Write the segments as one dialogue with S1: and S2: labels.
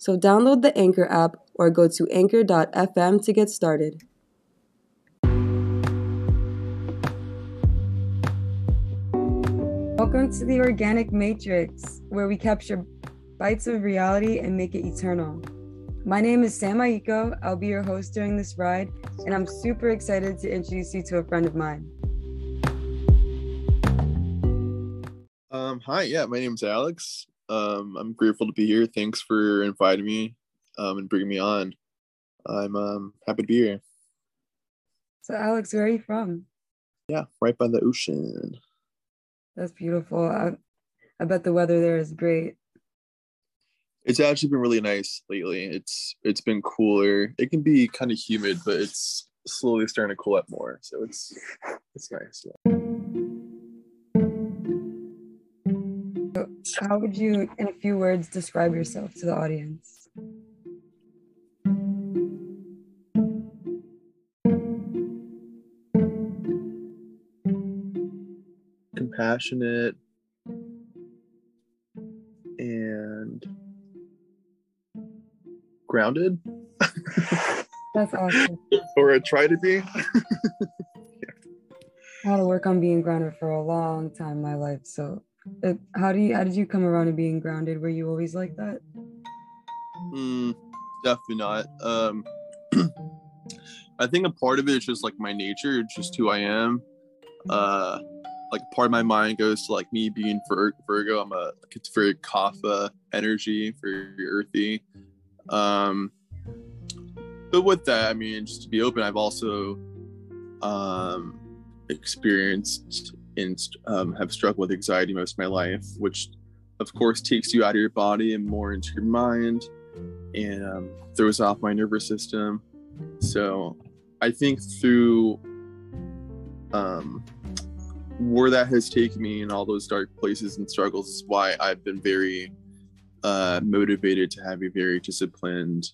S1: So download the Anchor app or go to anchor.fm to get started. Welcome to the Organic Matrix, where we capture bites of reality and make it eternal. My name is Sam Aiko. I'll be your host during this ride, and I'm super excited to introduce you to a friend of mine.
S2: Um, hi, yeah, my name is Alex. Um, I'm grateful to be here. Thanks for inviting me um, and bringing me on. I'm um, happy to be here.
S1: So, Alex, where are you from?
S2: Yeah, right by the ocean.
S1: That's beautiful. I, I bet the weather there is great.
S2: It's actually been really nice lately. It's it's been cooler. It can be kind of humid, but it's slowly starting to cool up more. So it's it's nice. Yeah.
S1: How would you, in a few words, describe yourself to the audience?
S2: Compassionate and grounded.
S1: That's awesome.
S2: or I try to be.
S1: I had to work on being grounded for a long time in my life, so uh, how do you how did you come around to being grounded? Were you always like that?
S2: Mm, definitely not. Um, I think a part of it is just like my nature, just who I am. Uh, like part of my mind goes to like me being Vir- Virgo. I'm a very Kapha energy, very earthy. Um, but with that, I mean, just to be open, I've also um, experienced and um, have struggled with anxiety most of my life, which of course takes you out of your body and more into your mind and um, throws off my nervous system. So I think through um, where that has taken me in all those dark places and struggles is why I've been very uh, motivated to have a very disciplined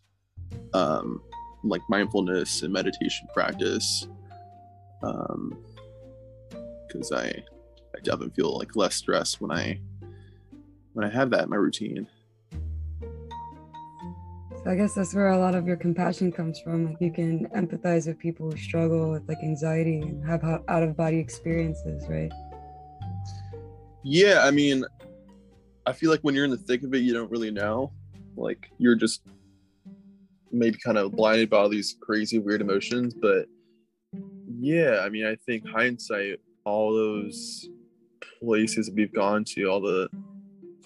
S2: um, like mindfulness and meditation practice. Um, because I I definitely feel like less stress when I when I have that in my routine.
S1: So I guess that's where a lot of your compassion comes from. Like you can empathize with people who struggle with like anxiety and have out of body experiences, right?
S2: Yeah, I mean, I feel like when you're in the thick of it, you don't really know. Like you're just maybe kind of blinded by all these crazy weird emotions, but yeah, I mean, I think hindsight all those places we've gone to, all the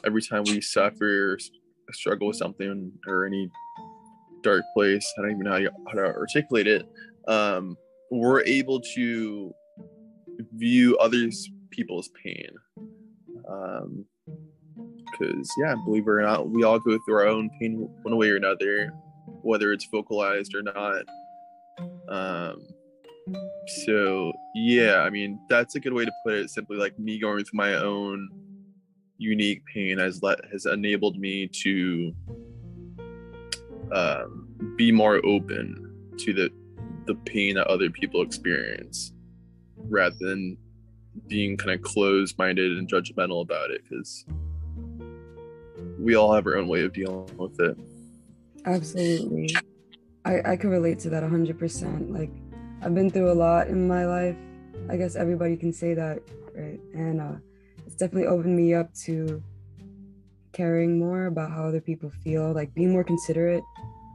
S2: every time we suffer or struggle with something or any dark place, I don't even know how, you, how to articulate it. Um, we're able to view others people's pain. Um, because yeah, believe it or not, we all go through our own pain one way or another, whether it's vocalized or not. Um, so yeah i mean that's a good way to put it simply like me going through my own unique pain has let has enabled me to um, be more open to the the pain that other people experience rather than being kind of closed minded and judgmental about it because we all have our own way of dealing with it.
S1: Absolutely. I i can relate to that 100% like I've been through a lot in my life. I guess everybody can say that, right? And uh, it's definitely opened me up to caring more about how other people feel, like being more considerate.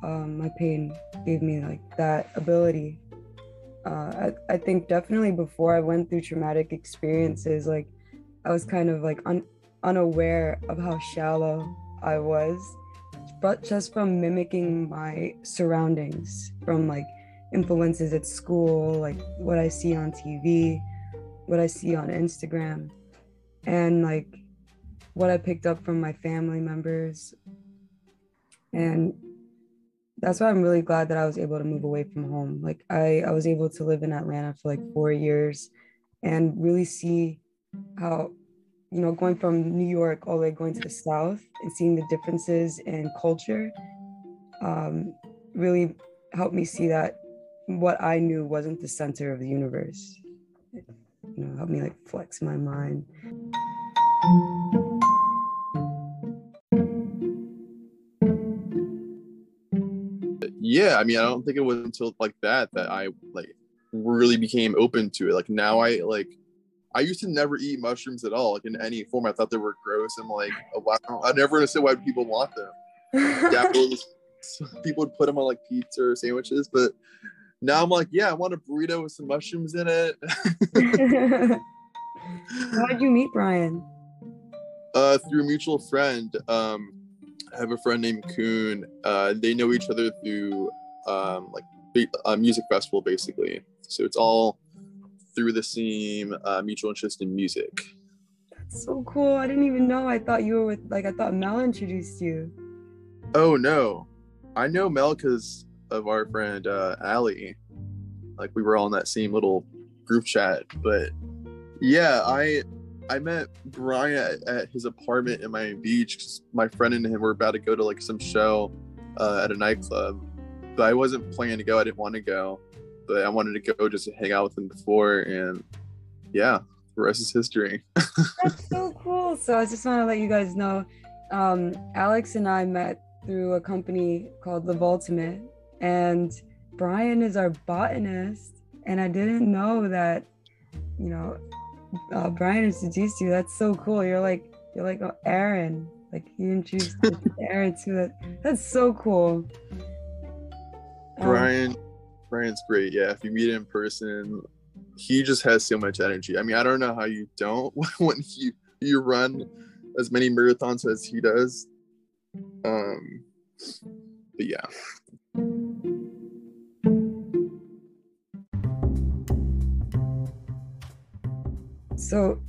S1: Um, my pain gave me like that ability. Uh, I, I think definitely before I went through traumatic experiences, like I was kind of like un- unaware of how shallow I was, but just from mimicking my surroundings, from like influences at school, like what I see on TV, what I see on Instagram, and like what I picked up from my family members. And that's why I'm really glad that I was able to move away from home. Like I, I was able to live in Atlanta for like four years and really see how, you know, going from New York all the way going to the South and seeing the differences in culture um, really helped me see that what I knew wasn't the center of the universe. You know, helped me like flex my mind.
S2: yeah, I mean, I don't think it was until like that that I like really became open to it. Like now, I like I used to never eat mushrooms at all, like in any form. I thought they were gross and like wow, I never understood why people want them. yeah, people would put them on like pizza or sandwiches, but now I'm like, yeah, I want a burrito with some mushrooms in it.
S1: How did you meet Brian?
S2: Uh, through a mutual friend. Um, I have a friend named Coon. Uh, they know each other through um, like a music festival, basically. So it's all through the same uh, mutual interest in music.
S1: That's so cool. I didn't even know. I thought you were with like I thought Mel introduced you.
S2: Oh no, I know Mel because of our friend uh, Allie. Like we were all in that same little group chat. But yeah, I I met Brian at, at his apartment in Miami Beach my friend and him were about to go to like some show uh, at a nightclub, but I wasn't planning to go. I didn't want to go, but I wanted to go just to hang out with him before, and yeah, the rest is history.
S1: That's so cool. So I just want to let you guys know, um, Alex and I met through a company called The Ultimate, and Brian is our botanist, and I didn't know that, you know, uh, Brian introduced you. That's so cool. You're like you're like oh, Aaron. Like you introduced Aaron to that. That's so cool.
S2: Um, Brian, Brian's great. Yeah, if you meet him in person, he just has so much energy. I mean, I don't know how you don't when you you run as many marathons as he does. Um, but yeah.
S1: So,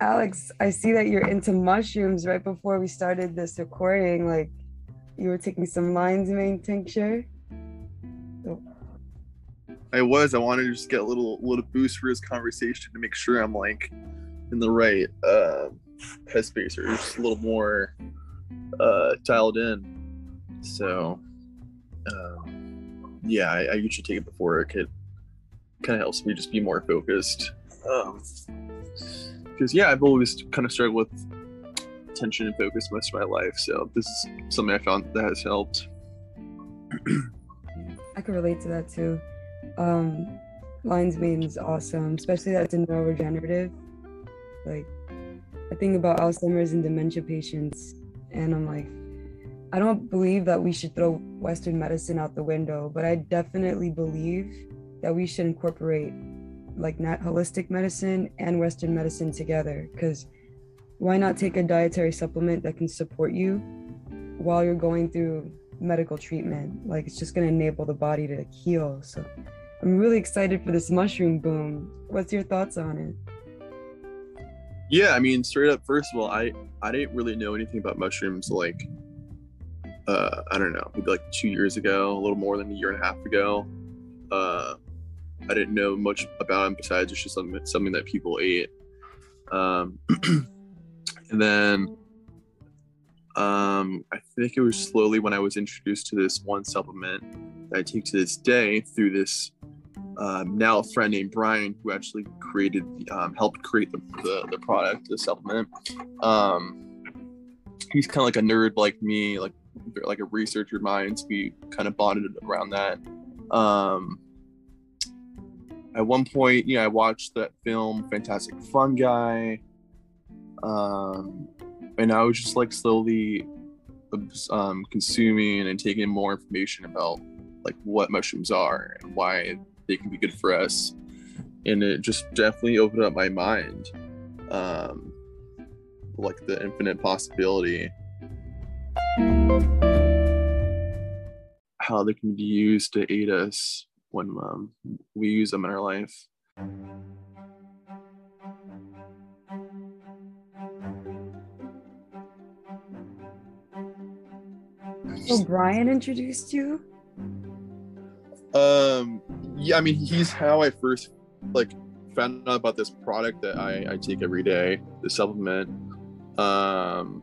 S1: Alex, I see that you're into mushrooms. Right before we started this recording, like you were taking some lion's mane tincture.
S2: I was. I wanted to just get a little little boost for this conversation to make sure I'm like in the right uh, headspace or just a little more uh, dialed in. So, um, yeah, I, I usually take it before it kind of helps me just be more focused. Um, because yeah, I've always kind of struggled with attention and focus most of my life. So this is something I found that has helped.
S1: I can relate to that too. Um, lion's mane is awesome, especially that it's neuroregenerative. Like, I think about Alzheimer's and dementia patients, and I'm like, I don't believe that we should throw Western medicine out the window, but I definitely believe that we should incorporate like not holistic medicine and Western medicine together. Because why not take a dietary supplement that can support you while you're going through medical treatment? Like it's just going to enable the body to heal. So I'm really excited for this mushroom boom. What's your thoughts on it?
S2: Yeah, I mean, straight up, first of all, I I didn't really know anything about mushrooms like uh, I don't know, maybe like two years ago, a little more than a year and a half ago. Uh, I didn't know much about him besides it's just something something that people ate. Um, and then um, I think it was slowly when I was introduced to this one supplement that I take to this day through this um, now a friend named Brian who actually created um, helped create the, the, the product the supplement. Um, he's kind of like a nerd like me, like like a researcher mind. So we kind of bonded around that. Um, at one point, you know, I watched that film Fantastic Fungi, um, and I was just like slowly um, consuming and taking more information about like what mushrooms are and why they can be good for us, and it just definitely opened up my mind, um, like the infinite possibility. How they can be used to aid us when um, we use them in our life.
S1: So Brian introduced you?
S2: Um, yeah, I mean, he's how I first like found out about this product that I, I take every day, the supplement. Um,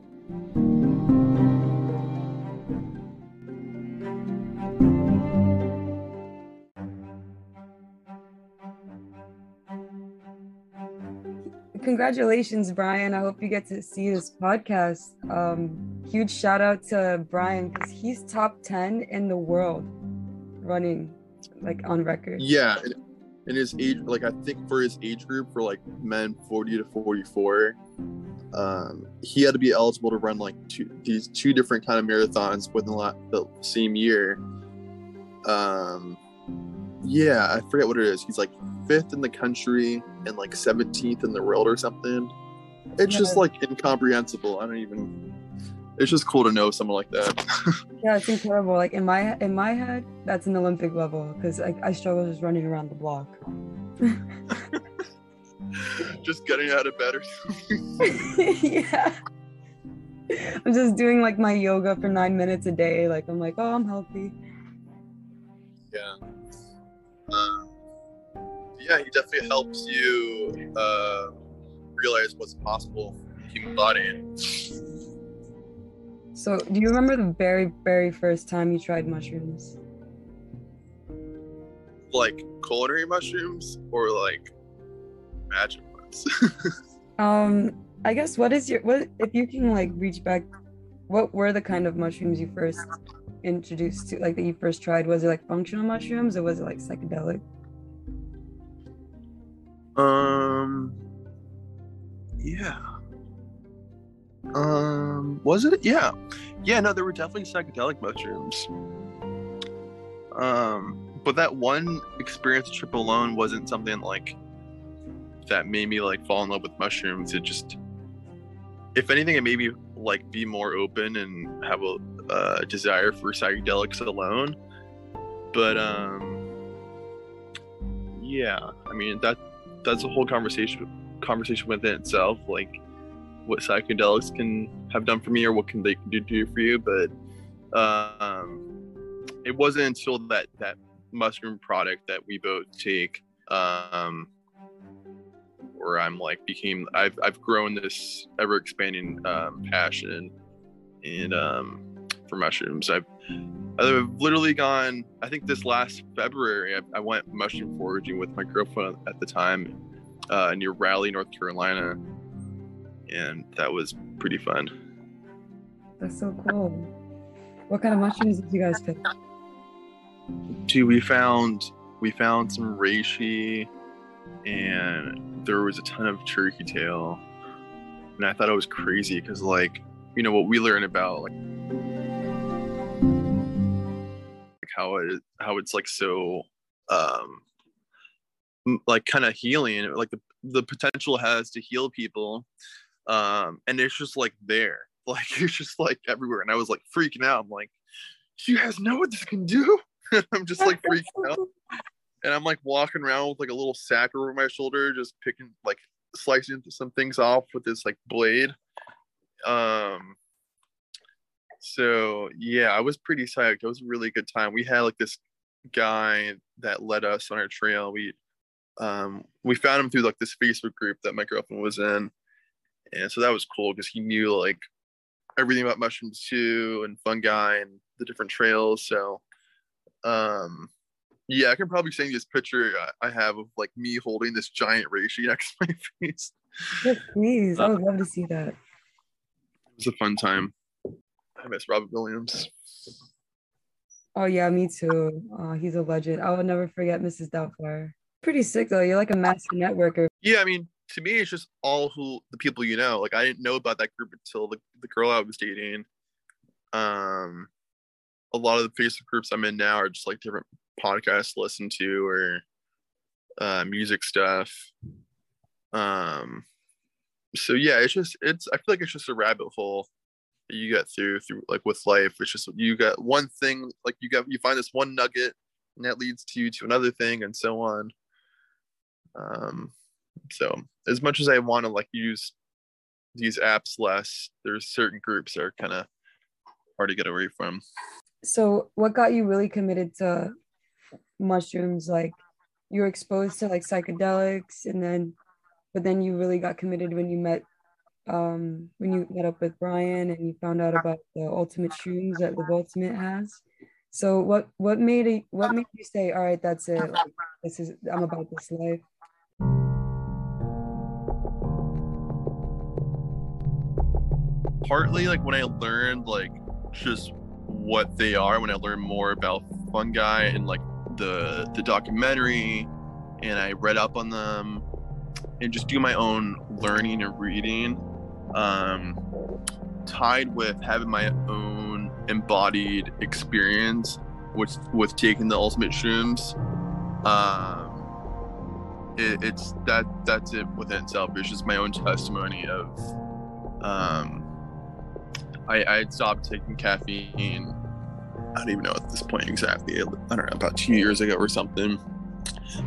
S1: Congratulations, Brian. I hope you get to see this podcast. Um, huge shout out to Brian because he's top 10 in the world running like on record.
S2: Yeah. In his age, like I think for his age group, for like men 40 to 44, um, he had to be eligible to run like two, these two different kind of marathons within the same year. Um, yeah, I forget what it is. He's like fifth in the country and like 17th in the world or something. It's yeah. just like incomprehensible. I don't even. It's just cool to know someone like that.
S1: yeah, it's incredible. Like in my in my head, that's an Olympic level because I, I struggle just running around the block.
S2: just getting out of bed or
S1: something. yeah. I'm just doing like my yoga for nine minutes a day. Like I'm like, oh, I'm healthy.
S2: Yeah. Um, yeah, he definitely helps you uh, realize what's possible in the human body.
S1: So, do you remember the very, very first time you tried mushrooms?
S2: Like culinary mushrooms or like magic ones?
S1: um, I guess what is your what if you can like reach back? What were the kind of mushrooms you first introduced to, like that you first tried? Was it like functional mushrooms or was it like psychedelic?
S2: Um, yeah. Um, was it? Yeah, yeah. No, there were definitely psychedelic mushrooms. Um, but that one experience trip alone wasn't something like that made me like fall in love with mushrooms. It just, if anything, it made me like be more open and have a uh, desire for psychedelics alone. But um, yeah, I mean that that's a whole conversation conversation within itself. Like what psychedelics can have done for me, or what can they do, do for you. But um, it wasn't until that that mushroom product that we both take um, where I'm like became I've I've grown this ever expanding um, passion and um, for mushrooms. I've I've literally gone. I think this last February, I, I went mushroom foraging with my girlfriend at the time uh, near Raleigh, North Carolina, and that was pretty fun.
S1: That's so cool. What kind of mushrooms did you guys pick?
S2: Dude, we found we found some reishi, and there was a ton of turkey tail, and I thought it was crazy because like you know what we learn about like how it how it's like so um like kind of healing like the, the potential has to heal people um and it's just like there. Like it's just like everywhere. And i was like freaking out. I'm like you guys know what this can do? I'm just like freaking out. And i'm like walking around with like a little sack over my shoulder just picking like slicing some things off with this like blade. Um so yeah, I was pretty psyched. It was a really good time. We had like this guy that led us on our trail. We um we found him through like this Facebook group that my girlfriend was in. And so that was cool because he knew like everything about mushrooms too and fungi and the different trails. So um yeah, I can probably send you this picture I have of like me holding this giant reishi next to my face.
S1: Yes, please. I would love to see that. It
S2: was a fun time. I miss Robin Williams.
S1: Oh yeah, me too. Oh, he's a legend. I will never forget Mrs. Doubtfire. Pretty sick though. You're like a master networker.
S2: Yeah, I mean, to me, it's just all who the people you know. Like I didn't know about that group until the, the girl I was dating. Um, a lot of the Facebook groups I'm in now are just like different podcasts to listen to or uh, music stuff. Um, so yeah, it's just it's. I feel like it's just a rabbit hole you get through through like with life it's just you got one thing like you got you find this one nugget and that leads to you to another thing and so on. Um so as much as i want to like use these apps less there's certain groups that are kind of hard to get away from.
S1: So what got you really committed to mushrooms? Like you were exposed to like psychedelics and then but then you really got committed when you met um when you met up with Brian and you found out about the ultimate shrooms that Live Ultimate has. So what what made it what made you say, all right, that's it. Like, this is I'm about this life.
S2: Partly like when I learned like just what they are, when I learned more about fungi and like the the documentary and I read up on them and just do my own learning and reading um, tied with having my own embodied experience with with taking the ultimate shrooms um, it, it's that that's it within itself. It's just my own testimony of um, I, I had stopped taking caffeine I don't even know at this point exactly I don't know about two years ago or something.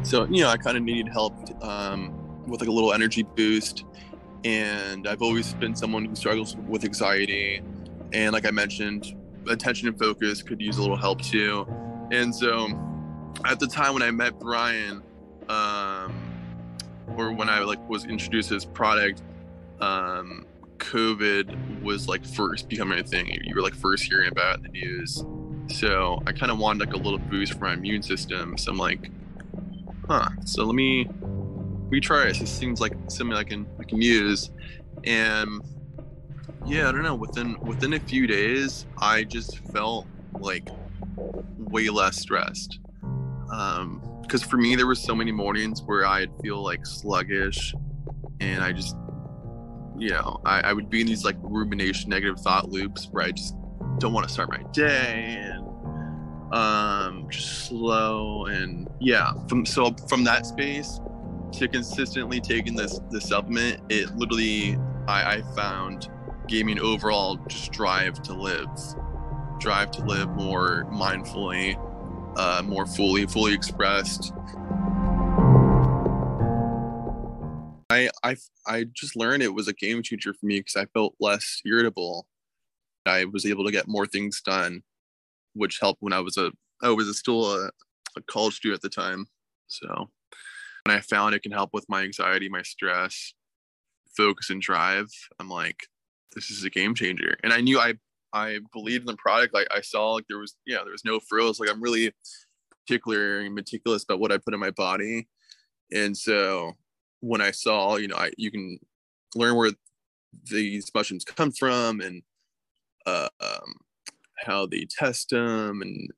S2: So you know I kind of needed help um, with like a little energy boost and I've always been someone who struggles with anxiety. And like I mentioned, attention and focus could use a little help too. And so at the time when I met Brian, um, or when I like was introduced to his product, um, COVID was like first becoming a thing. You were like first hearing about it in the news. So I kind of wanted like a little boost for my immune system. So I'm like, huh. So let me we try it. It seems like something I can I can use, and yeah, I don't know. Within within a few days, I just felt like way less stressed. Um, because for me, there were so many mornings where I'd feel like sluggish, and I just, you know, I, I would be in these like rumination, negative thought loops where I just don't want to start my day and um just slow and yeah from so from that space to consistently taking this this supplement, it literally I, I found an overall just drive to live, drive to live more mindfully, uh, more fully, fully expressed. I I I just learned it was a game changer for me because I felt less irritable. I was able to get more things done, which helped when I was a I was a, still a, a college student at the time. So when I found it can help with my anxiety, my stress, focus and drive, I'm like, this is a game changer. And I knew I I believed in the product. Like I saw like there was yeah, there was no frills. Like I'm really particular and meticulous about what I put in my body. And so when I saw, you know, I you can learn where these mushrooms come from and uh, um, how they test them and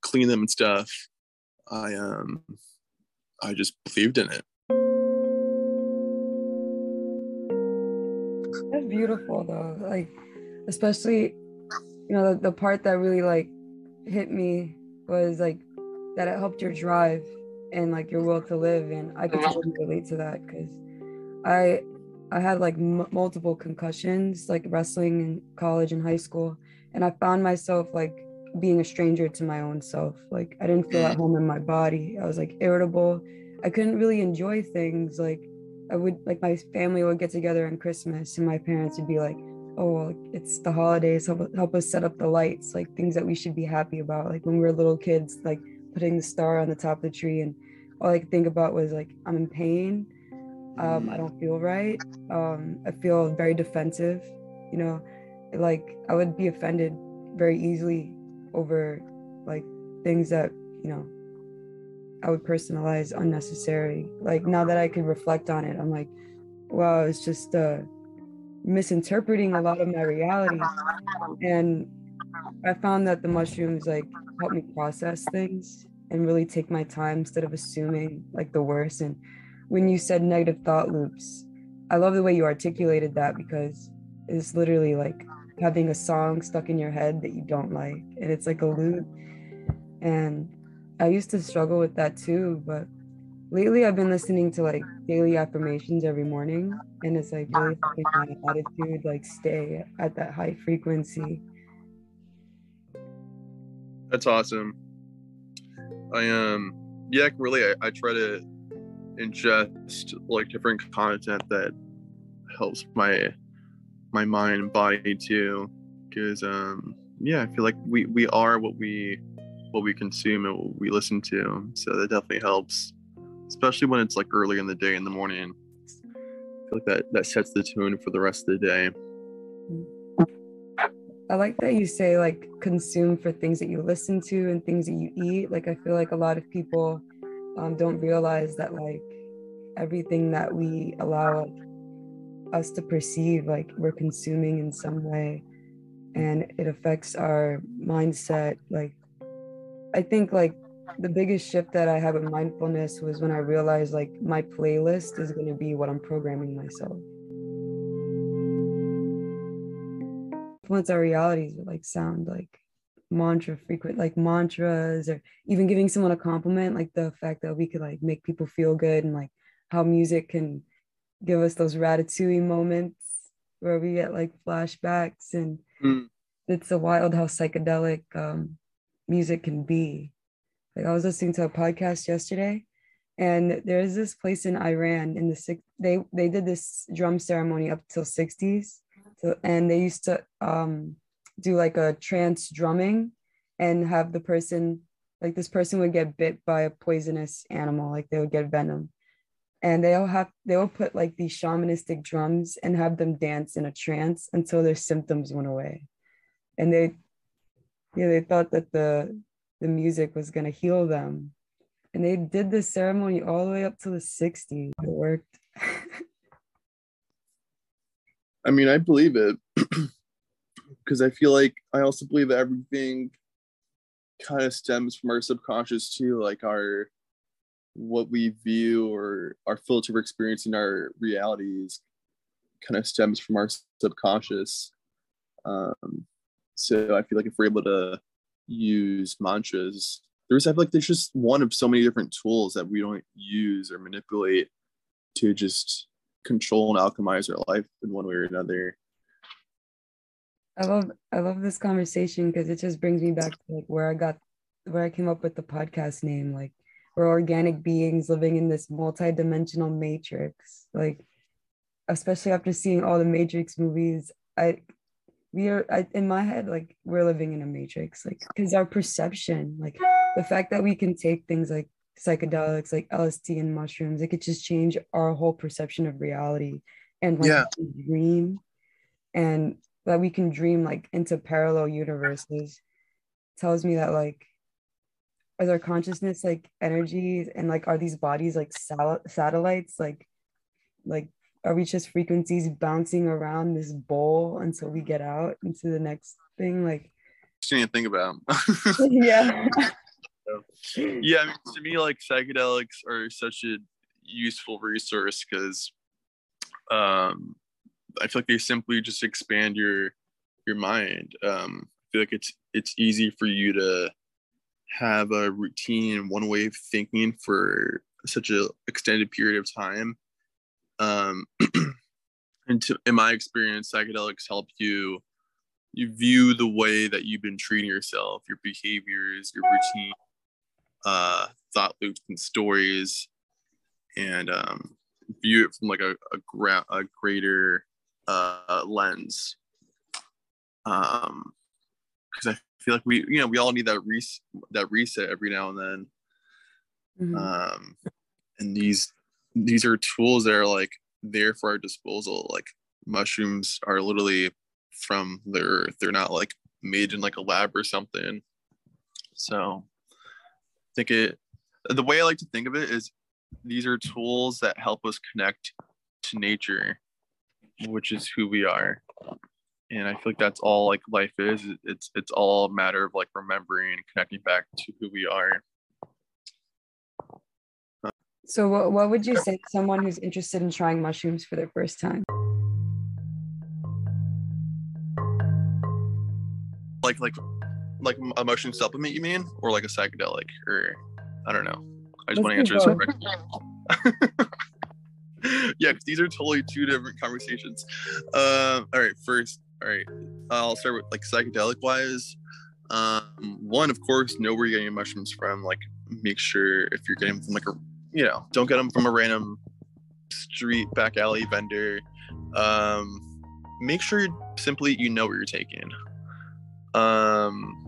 S2: clean them and stuff. I um I just believed in it.
S1: That's beautiful though. Like especially you know the, the part that really like hit me was like that it helped your drive and like your will to live and I could totally uh-huh. relate to that cuz I I had like m- multiple concussions like wrestling in college and high school and I found myself like being a stranger to my own self. Like I didn't feel at home in my body. I was like irritable. I couldn't really enjoy things. Like I would like my family would get together on Christmas and my parents would be like, "Oh, well, it's the holidays. Help, help us set up the lights. Like things that we should be happy about. Like when we were little kids, like putting the star on the top of the tree and all I could think about was like I'm in pain. Um, I don't feel right. Um, I feel very defensive. You know, like I would be offended very easily over like things that you know I would personalize unnecessary. Like now that I can reflect on it, I'm like, wow, it's just uh, misinterpreting a lot of my reality. And I found that the mushrooms like helped me process things and really take my time instead of assuming like the worst. And when you said negative thought loops, I love the way you articulated that because it's literally like having a song stuck in your head that you don't like and it's like a loop. And i used to struggle with that too but lately i've been listening to like daily affirmations every morning and it's like really helping my attitude like stay at that high frequency.
S2: That's awesome. I um yeah really I, I try to ingest like different content that helps my my mind and body too because um yeah i feel like we we are what we what we consume and what we listen to. So that definitely helps, especially when it's like early in the day in the morning. I feel like that that sets the tone for the rest of the day.
S1: I like that you say like consume for things that you listen to and things that you eat. Like I feel like a lot of people um, don't realize that like everything that we allow us to perceive, like we're consuming in some way, and it affects our mindset. Like I think like the biggest shift that I had with mindfulness was when I realized like my playlist is going to be what I'm programming myself. Influence our realities like sound, like mantra frequent, like mantras, or even giving someone a compliment, like the fact that we could like make people feel good and like how music can give us those ratatouille moments where we get like flashbacks and mm. it's a wild how psychedelic um, music can be. Like I was listening to a podcast yesterday, and there's this place in Iran in the six. They they did this drum ceremony up till 60s, so, and they used to um, do like a trance drumming, and have the person like this person would get bit by a poisonous animal, like they would get venom, and they'll have they'll put like these shamanistic drums and have them dance in a trance until their symptoms went away, and they yeah, they thought that the the music was gonna heal them. And they did this ceremony all the way up to the 60s. It worked.
S2: I mean, I believe it because I feel like I also believe that everything kind of stems from our subconscious too, like our what we view or our filter experiencing our realities kind of stems from our subconscious. Um, so I feel like if we're able to use mantras, there's I feel like there's just one of so many different tools that we don't use or manipulate to just control and alchemize our life in one way or another.
S1: I love I love this conversation because it just brings me back to like where I got where I came up with the podcast name. Like we're organic beings living in this multi-dimensional matrix. Like especially after seeing all the Matrix movies, I we are I, in my head like we're living in a matrix like because our perception like the fact that we can take things like psychedelics like lsd and mushrooms it could just change our whole perception of reality and like
S2: yeah.
S1: dream and that we can dream like into parallel universes tells me that like is our consciousness like energies and like are these bodies like sal- satellites like like are we just frequencies bouncing around this bowl until we get out into the next thing? Like,
S2: interesting to think about.
S1: yeah.
S2: yeah, I mean, to me, like psychedelics are such a useful resource because um, I feel like they simply just expand your your mind. Um, I feel like it's it's easy for you to have a routine, and one way of thinking for such a extended period of time um, and to, in my experience, psychedelics help you you view the way that you've been treating yourself, your behaviors, your routine, uh, thought loops, and stories, and um, view it from like a a, gra- a greater uh, lens. Um, because I feel like we, you know, we all need that res- that reset every now and then. Mm-hmm. Um, and these these are tools that are like there for our disposal. Like mushrooms are literally from the earth. They're not like made in like a lab or something. So I think it the way I like to think of it is these are tools that help us connect to nature, which is who we are. And I feel like that's all like life is. It's it's all a matter of like remembering and connecting back to who we are.
S1: So, what, what would you say to someone who's interested in trying mushrooms for their first time?
S2: Like, like, like a mushroom supplement, you mean, or like a psychedelic, or I don't know. I just want to answer this yeah, these are totally two different conversations. Uh, all right, first, all right, I'll start with like psychedelic wise. Um, one, of course, know where you're getting your mushrooms from. Like, make sure if you're getting them from like a you know, don't get them from a random street back alley vendor. Um, make sure simply you know what you're taking. Um,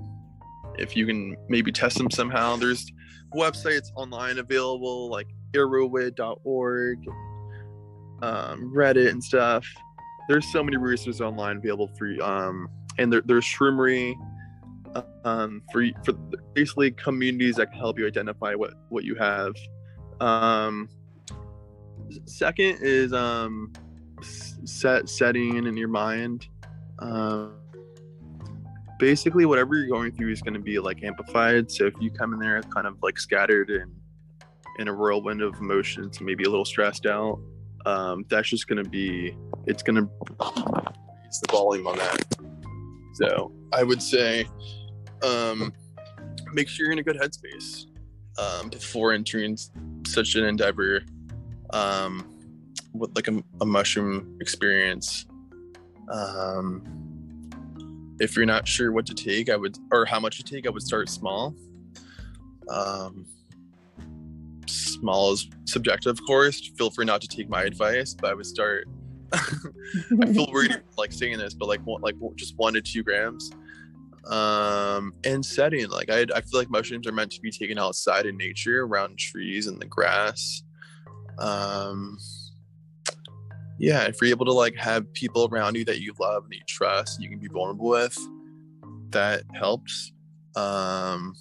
S2: if you can maybe test them somehow. There's websites online available like erowid.org, um, Reddit and stuff. There's so many resources online available for you. Um, and there, there's Shroomery um, for for basically communities that can help you identify what what you have. Um, second is um, set setting in your mind. Um, basically, whatever you're going through is going to be like amplified. So if you come in there kind of like scattered and in a whirlwind of emotions, maybe a little stressed out, um, that's just going to be it's going to raise the volume on that. So I would say um, make sure you're in a good headspace um, before entering such an endeavor um, with like a, a mushroom experience. Um, if you're not sure what to take, I would, or how much to take, I would start small. Um, small is subjective, of course. Feel free not to take my advice, but I would start. I feel weird like saying this, but like like just one to two grams um and setting like I, I feel like mushrooms are meant to be taken outside in nature around trees and the grass um yeah if you're able to like have people around you that you love and you trust you can be vulnerable with that helps um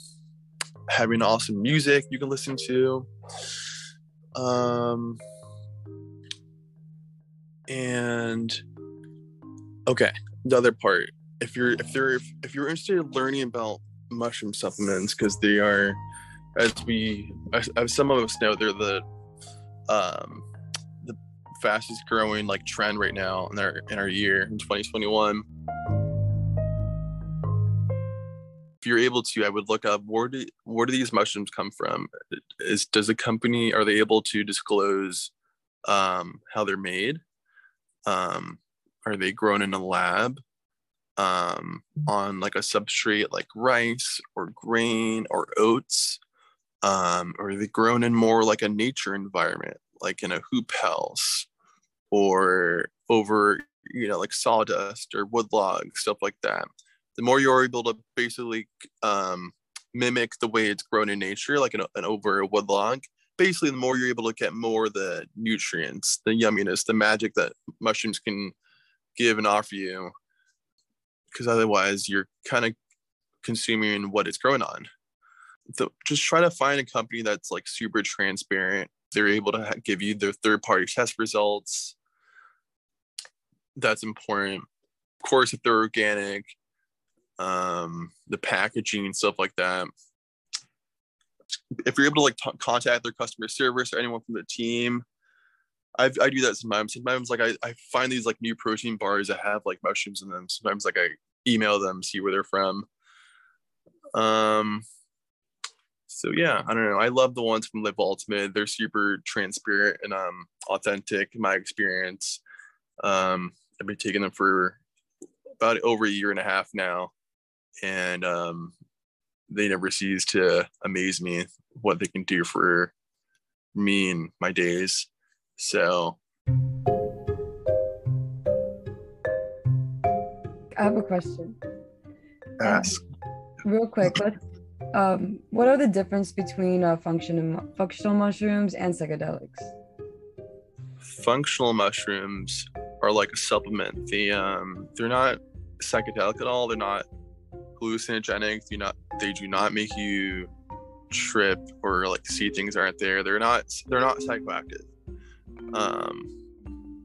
S2: having awesome music you can listen to um and okay the other part if you're if they're if, you're interested in learning about mushroom supplements because they are as we as, some of us know they're the um the fastest growing like trend right now in our in our year in 2021 if you're able to i would look up where do where do these mushrooms come from? Is does a company are they able to disclose um how they're made? Um are they grown in a lab um, on like a substrate like rice or grain or oats, um, or are they grown in more like a nature environment, like in a hoop house or over, you know, like sawdust or wood logs, stuff like that. The more you're able to basically um, mimic the way it's grown in nature, like an, an over a wood log, basically the more you're able to get more the nutrients, the yumminess, the magic that mushrooms can give and offer you because otherwise you're kind of consuming what it's growing on. So just try to find a company that's like super transparent. They're able to give you their third party test results. That's important. Of course, if they're organic, um, the packaging and stuff like that. If you're able to like t- contact their customer service or anyone from the team, i I do that sometimes. Sometimes like I, I find these like new protein bars that have like mushrooms in them. Sometimes like I email them, see where they're from. Um so yeah, I don't know. I love the ones from Live Ultimate. They're super transparent and um authentic in my experience. Um I've been taking them for about over a year and a half now. And um they never cease to amaze me what they can do for me and my days. So
S1: I have a question.
S2: Ask.
S1: real quick, um, what are the difference between uh, functional functional mushrooms and psychedelics?
S2: Functional mushrooms are like a supplement. They um, they're not psychedelic at all. They're not hallucinogenic. Do not they do not make you trip or like see things aren't there. They're not they're not psychoactive. Um,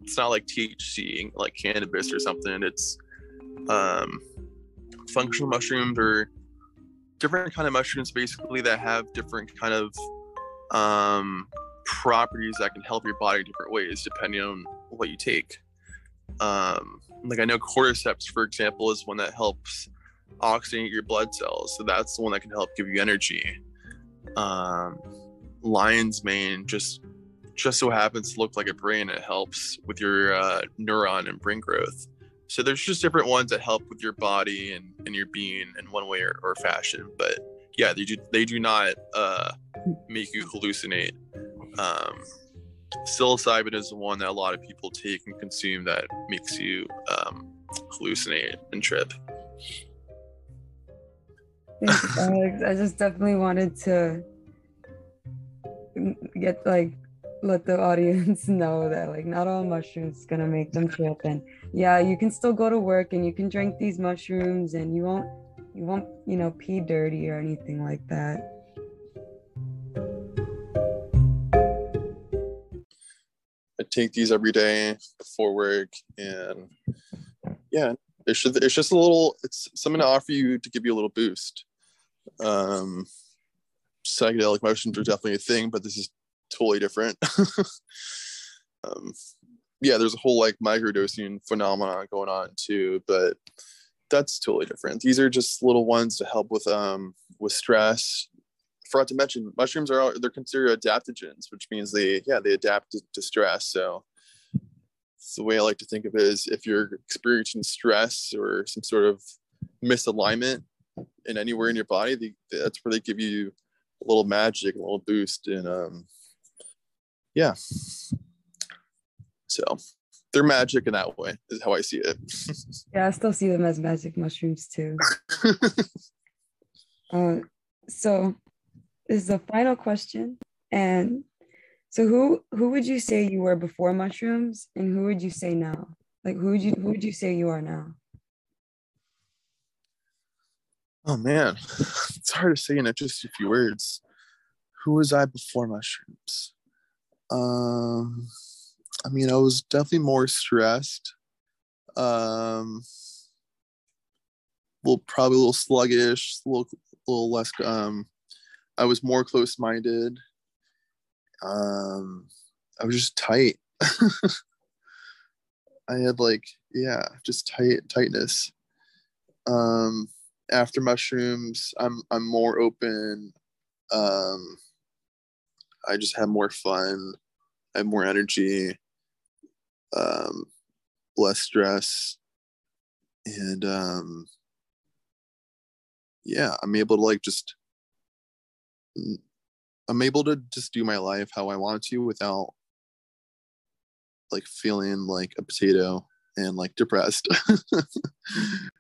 S2: it's not like THC, like cannabis or something. It's um, functional mushrooms or different kind of mushrooms, basically that have different kind of um, properties that can help your body different ways depending on what you take. Um, like I know cordyceps, for example, is one that helps oxygenate your blood cells, so that's the one that can help give you energy. Um, lion's mane just just so happens to look like a brain. It helps with your uh, neuron and brain growth. So there's just different ones that help with your body and, and your being in one way or, or fashion. But yeah, they do they do not uh, make you hallucinate. Um, psilocybin is the one that a lot of people take and consume that makes you um, hallucinate and trip.
S1: Thanks, Alex. I just definitely wanted to get like let the audience know that like not all mushrooms gonna make them trip and yeah you can still go to work and you can drink these mushrooms and you won't you won't you know pee dirty or anything like that
S2: I take these every day before work, and yeah, it's just it's just a little. It's something to offer you to give you a little boost. Um, psychedelic mushrooms are definitely a thing, but this is totally different. um, yeah, there's a whole like microdosing phenomenon going on too, but that's totally different. These are just little ones to help with um with stress. Forgot to mention mushrooms are they're considered adaptogens, which means they yeah they adapt to, to stress. So the way I like to think of it is if you're experiencing stress or some sort of misalignment in anywhere in your body, they, that's where they give you a little magic, a little boost, and um, yeah. So they're magic in that way is how I see it.
S1: yeah, I still see them as magic mushrooms too. uh, so this is the final question, and so who who would you say you were before mushrooms, and who would you say now? Like who would you who would you say you are now?
S2: Oh man, it's hard to say in just a few words. Who was I before mushrooms? Um, I mean, I was definitely more stressed. Um, well, probably a little sluggish, a little, a little less. Um, I was more close-minded. Um, I was just tight. I had like, yeah, just tight tightness. Um, after mushrooms, I'm I'm more open. Um, I just have more fun. I have more energy, um, less stress, and um, yeah, I'm able to like just. I'm able to just do my life how I want to without like feeling like a potato and like depressed.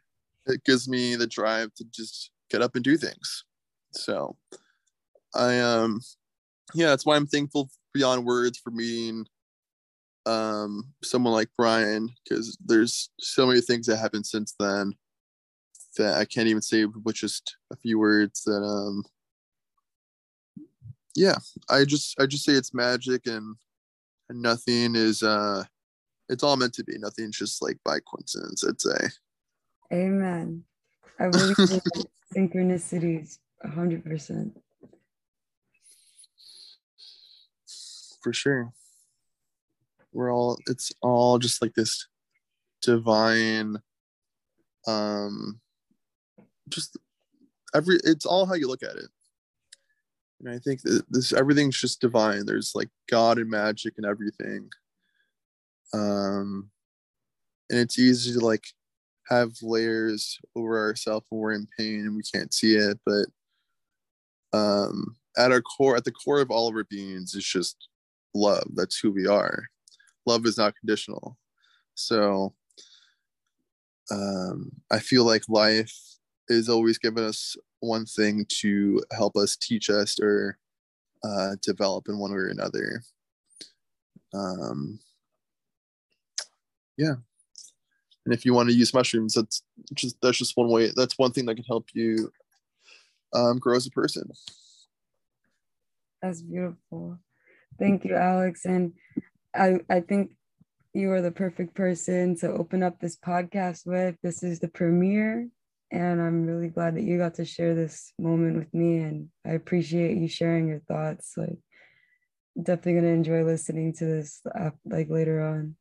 S2: it gives me the drive to just get up and do things. So I um yeah, that's why I'm thankful beyond words for meeting um, someone like Brian because there's so many things that happened since then that I can't even say with just a few words that um yeah I just I just say it's magic and, and nothing is uh it's all meant to be nothing's just like by coincidence I'd say
S1: amen I believe in synchronicities 100%
S2: for sure. We're all it's all just like this divine um just every it's all how you look at it. And I think that this everything's just divine. There's like God and magic and everything. Um and it's easy to like have layers over ourselves when we're in pain and we can't see it, but um at our core at the core of all of our beings is just love. That's who we are. Love is not conditional. So um, I feel like life is always giving us one thing to help us teach us or uh, develop in one way or another. Um, yeah. And if you want to use mushrooms, that's just that's just one way. That's one thing that can help you um, grow as a person.
S1: That's beautiful. Thank you, Alex. And I, I think you are the perfect person to open up this podcast with. This is the premiere. And I'm really glad that you got to share this moment with me. And I appreciate you sharing your thoughts. Like, definitely going to enjoy listening to this like later on.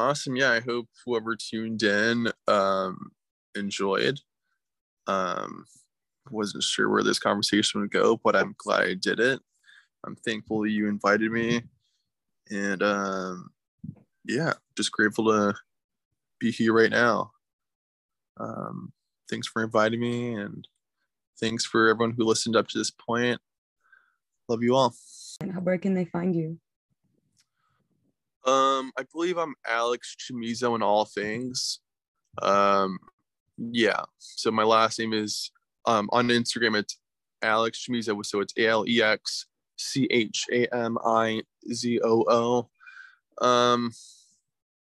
S2: Awesome. Yeah. I hope whoever tuned in um, enjoyed. Um, wasn't sure where this conversation would go, but I'm glad I did it. I'm thankful you invited me. And um, yeah, just grateful to be here right now. Um, thanks for inviting me and thanks for everyone who listened up to this point. Love you all.
S1: And where can they find you?
S2: Um, I believe I'm Alex Chamizo in all things. Um, yeah. So my last name is um, on Instagram. It's Alex Chamizo. So it's A L E X C H A M I Z O O. Um,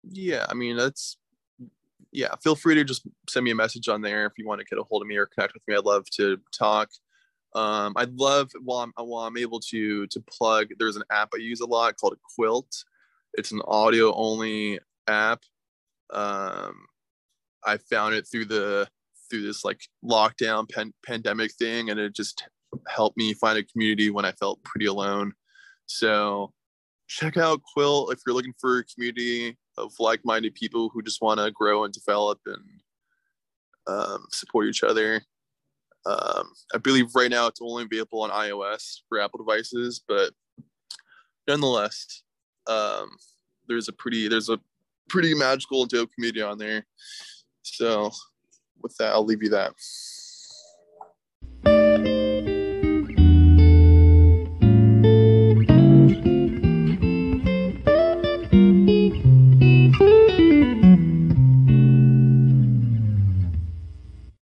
S2: yeah, I mean that's yeah. Feel free to just send me a message on there if you want to get a hold of me or connect with me. I'd love to talk. Um, I'd love while I'm while I'm able to to plug. There's an app I use a lot called Quilt. It's an audio only app. Um, I found it through the through this like lockdown pan- pandemic thing, and it just helped me find a community when I felt pretty alone. So check out Quilt if you're looking for a community of like-minded people who just want to grow and develop and um, support each other. Um, I believe right now it's only available on iOS for Apple devices, but nonetheless, um, there's a pretty there's a pretty magical dope community on there. So with that, I'll leave you that.